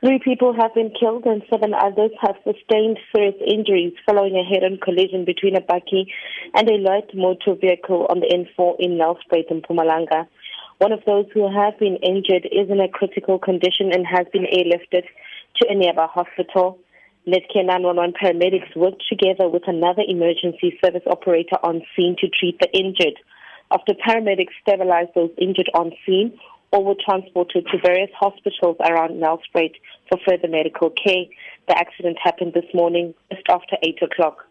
Three people have been killed and seven others have sustained serious injuries following a head-on collision between a bakkie and a light motor vehicle on the N4 in Nelspruit in Mpumalanga. One of those who have been injured is in a critical condition and has been airlifted to a nearby hospital. Netcare 911 paramedics worked together with another emergency service operator on scene to treat the injured. After paramedics stabilized those injured on scene, or were transported to various hospitals around Nelspruit for further medical care. The accident happened this morning just after 8 o'clock.